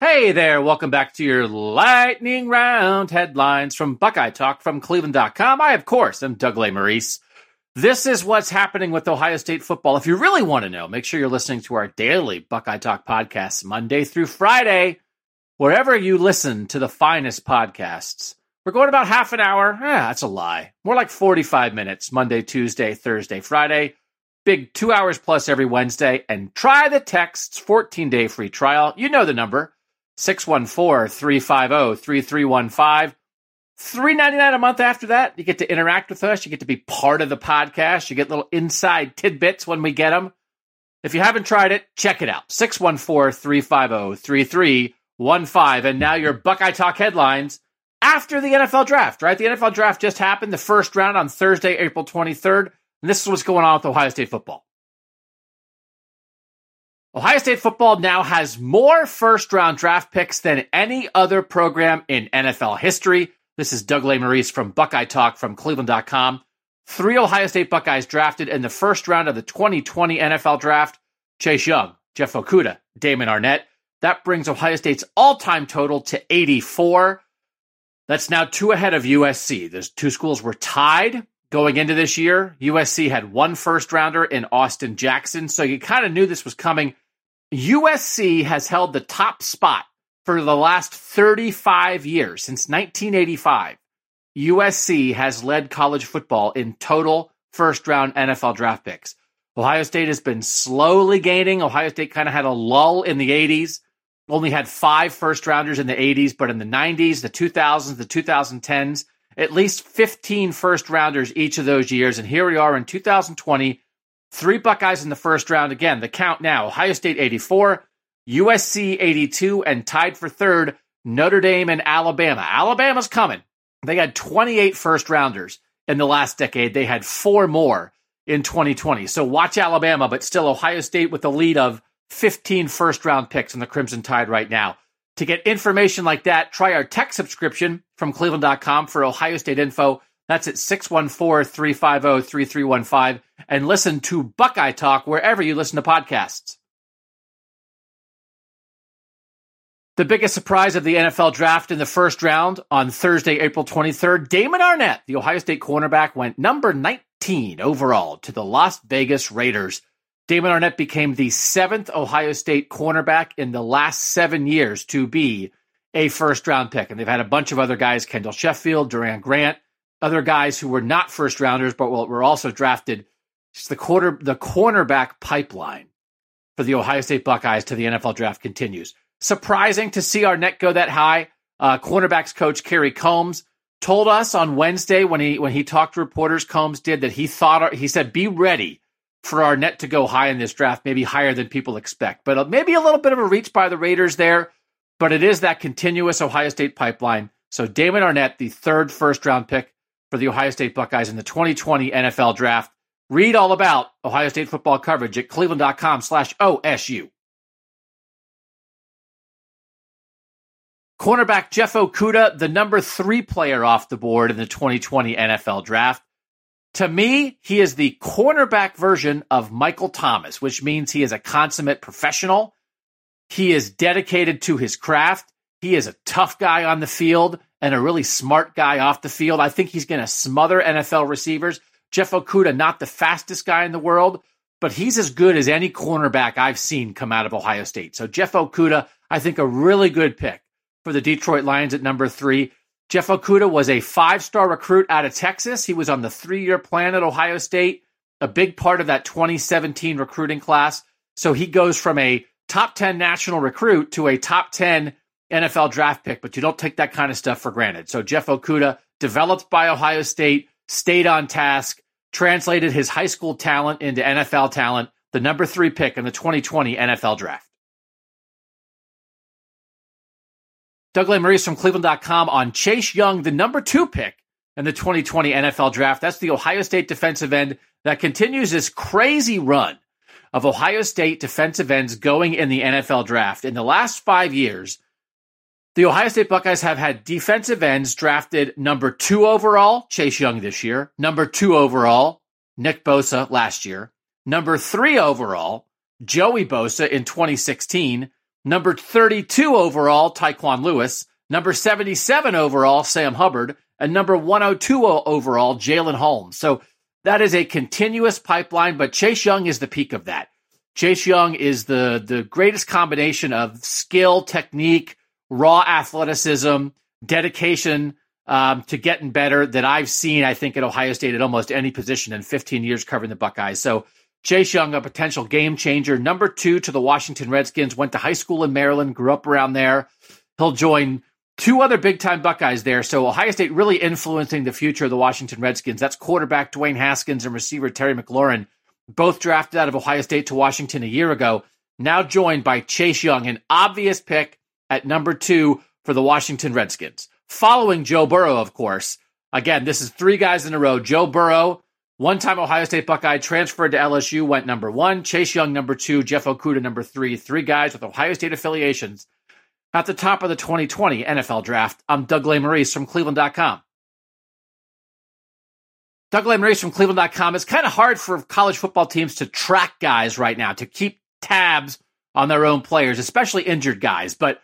Hey there, welcome back to your lightning round headlines from Buckeye Talk from Cleveland.com. I, of course, am Doug Lesmerises. This is what's happening with Ohio State football. If you really want to know, make sure you're listening to our daily Buckeye Talk podcast Monday through Friday, wherever you listen to the finest podcasts. We're going about half an hour. Eh, that's a lie. More like 45 minutes, Monday, Tuesday, Thursday, Friday. Big two hours plus every Wednesday. And try the texts 14 day free trial. You know the number 614 350 3315. Three oh, ninety nine a month after that. You get to interact with us. You get to be part of the podcast. You get little inside tidbits when we get them. If you haven't tried it, check it out. 614 350 3315. And now your Buckeye Talk headlines after the NFL draft, right? The NFL draft just happened, the first round on Thursday, April 23rd. And this is what's going on with Ohio State football. Ohio State football now has more first round draft picks than any other program in NFL history. This is Doug Lesmerises from Buckeye Talk from Cleveland.com. Three Ohio State Buckeyes drafted in the first round of the 2020 NFL draft Chase Young, Jeff Okudah, Damon Arnette. That brings Ohio State's all time total to 84. That's now two ahead of USC. Those two schools were tied going into this year. USC had one first rounder in Austin Jackson, so you kind of knew this was coming. USC has held the top spot for the last 35 years, since 1985. USC has led college football in total first round NFL draft picks. Ohio State has been slowly gaining. Ohio State kind of had a lull in the 80s, only had five first rounders in the 80s, but in the 90s, the 2000s, the 2010s, at least 15 first rounders each of those years. And here we are in 2020, three Buckeyes in the first round. Again, the count now Ohio State 84, USC 82, and tied for third, Notre Dame and Alabama. Alabama's coming. They had 28 first rounders in the last decade. They had four more in 2020. So watch Alabama, but still Ohio State with the lead of 15 first round picks in the Crimson Tide right now. To get information like that, try our tech subscription from cleveland.com for Ohio State info. That's at 614 350 3315. And listen to Buckeye Talk wherever you listen to podcasts. The biggest surprise of the NFL draft in the first round on Thursday, April 23rd, Damon Arnette, the Ohio State cornerback, went number 19 overall to the Las Vegas Raiders. Damon Arnette became the seventh Ohio State cornerback in the last seven years to be a first round pick. And they've had a bunch of other guys, Kendall Sheffield, Doran Grant, other guys who were not first rounders, but were also drafted. It's the quarter, the cornerback pipeline for the Ohio State Buckeyes to the NFL draft continues. Surprising to see Arnette go that high. Uh, cornerbacks coach Kerry Combs told us on Wednesday when he when he talked to reporters. Combs did that he thought he said be ready for Arnette to go high in this draft, maybe higher than people expect, but uh, maybe a little bit of a reach by the Raiders there. But it is that continuous Ohio State pipeline. So Damon Arnette, the third first round pick for the Ohio State Buckeyes in the 2020 NFL Draft. Read all about Ohio State football coverage at cleveland.com slash OSU. Cornerback Jeff Okudah, the number three player off the board in the 2020 NFL Draft. To me, he is the cornerback version of Michael Thomas, which means he is a consummate professional. He is dedicated to his craft. He is a tough guy on the field and a really smart guy off the field. I think he's going to smother NFL receivers. Jeff Okudah, not the fastest guy in the world, but he's as good as any cornerback I've seen come out of Ohio State. So Jeff Okudah, I think a really good pick for the Detroit Lions at number three. Jeff Okudah was a five star recruit out of Texas. He was on the three year plan at Ohio State, a big part of that 2017 recruiting class. So he goes from a top 10 national recruit to a top 10 NFL draft pick, but you don't take that kind of stuff for granted. So Jeff Okudah, developed by Ohio State, stayed on task, translated his high school talent into NFL talent, the number three pick in the 2020 NFL draft. Doug Lesmerises from Cleveland.com on Chase Young, the number two pick in the 2020 NFL draft. That's the Ohio State defensive end that continues this crazy run of Ohio State defensive ends going in the NFL draft. In the last five years, the Ohio State Buckeyes have had defensive ends drafted number two overall, Chase Young this year, number two overall, Nick Bosa last year, number three overall, Joey Bosa in 2016, number 32 overall, Tyquan Lewis, number 77 overall, Sam Hubbard, and number 102 overall, Jalyn Holmes. So that is a continuous pipeline, but Chase Young is the peak of that. Chase Young is the, the greatest combination of skill, technique, raw athleticism, dedication um, to getting better that I've seen, I think, at Ohio State at almost any position in 15 years covering the Buckeyes. So Chase Young, a potential game changer. Number two to the Washington Redskins, went to high school in Maryland, grew up around there. He'll join two other big time Buckeyes there. So Ohio State really influencing the future of the Washington Redskins. That's quarterback Dwayne Haskins and receiver Terry McLaurin, both drafted out of Ohio State to Washington a year ago. Now joined by Chase Young, an obvious pick at number two for the Washington Redskins. Following Joe Burrow, of course. Again, this is three guys in a row. Joe Burrow, one time Ohio State Buckeye, transferred to LSU, went number one. Chase Young, number two. Jeff Okudah, number three. Three guys with Ohio State affiliations at the top of the 2020 NFL draft. I'm Doug Lesmerises from Cleveland.com. Doug Lesmerises from Cleveland.com. It's kind of hard for college football teams to track guys right now, to keep tabs on their own players, especially injured guys. But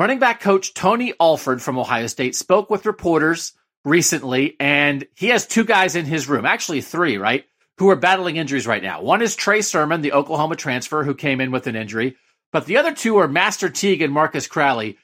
Running back coach Tony Alford from Ohio State spoke with reporters recently, and he has two guys in his room, actually three, right, who are battling injuries right now. One is Trey Sermon, the Oklahoma transfer who came in with an injury, but the other two are Master Teague and Marcus Crowley.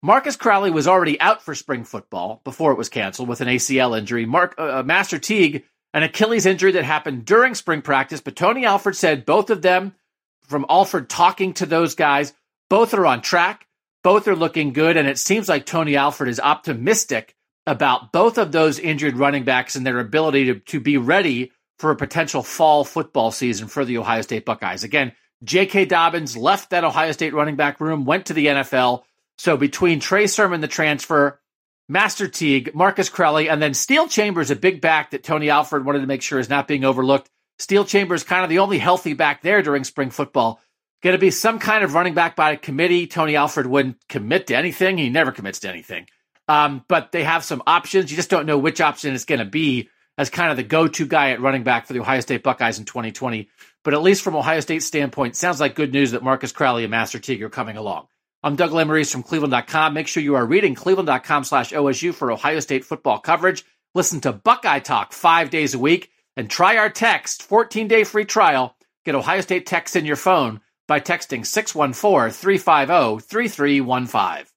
Marcus Crowley was already out for spring football before it was canceled with an ACL injury. Mark uh, uh, Master Teague, an Achilles injury that happened during spring practice, but Tony Alford said both of them, from Alford talking to those guys, both are on track. Both are looking good, and it seems like Tony Alford is optimistic about both of those injured running backs and their ability to, to be ready for a potential fall football season for the Ohio State Buckeyes. Again, J.K. Dobbins left that Ohio State running back room, went to the NFL. So between Trey Sermon, the transfer, Master Teague, Marcus Crowley, and then Steele Chambers, a big back that Tony Alford wanted to make sure is not being overlooked. Steele Chambers, kind of the only healthy back there during spring football going to be some kind of running back by committee. Tony Alford wouldn't commit to anything. He never commits to anything. Um, but they have some options. You just don't know which option it's going to be as kind of the go-to guy at running back for the Ohio State Buckeyes in 2020. But at least from Ohio State's standpoint, sounds like good news that Marcus Crowley and Master Teague are coming along. I'm Doug Lesmerises from Cleveland.com. Make sure you are reading Cleveland.com slash OSU for Ohio State football coverage. Listen to Buckeye Talk five days a week and try our text 14 day free trial. Get Ohio State text in your phone by texting 614 350 3315.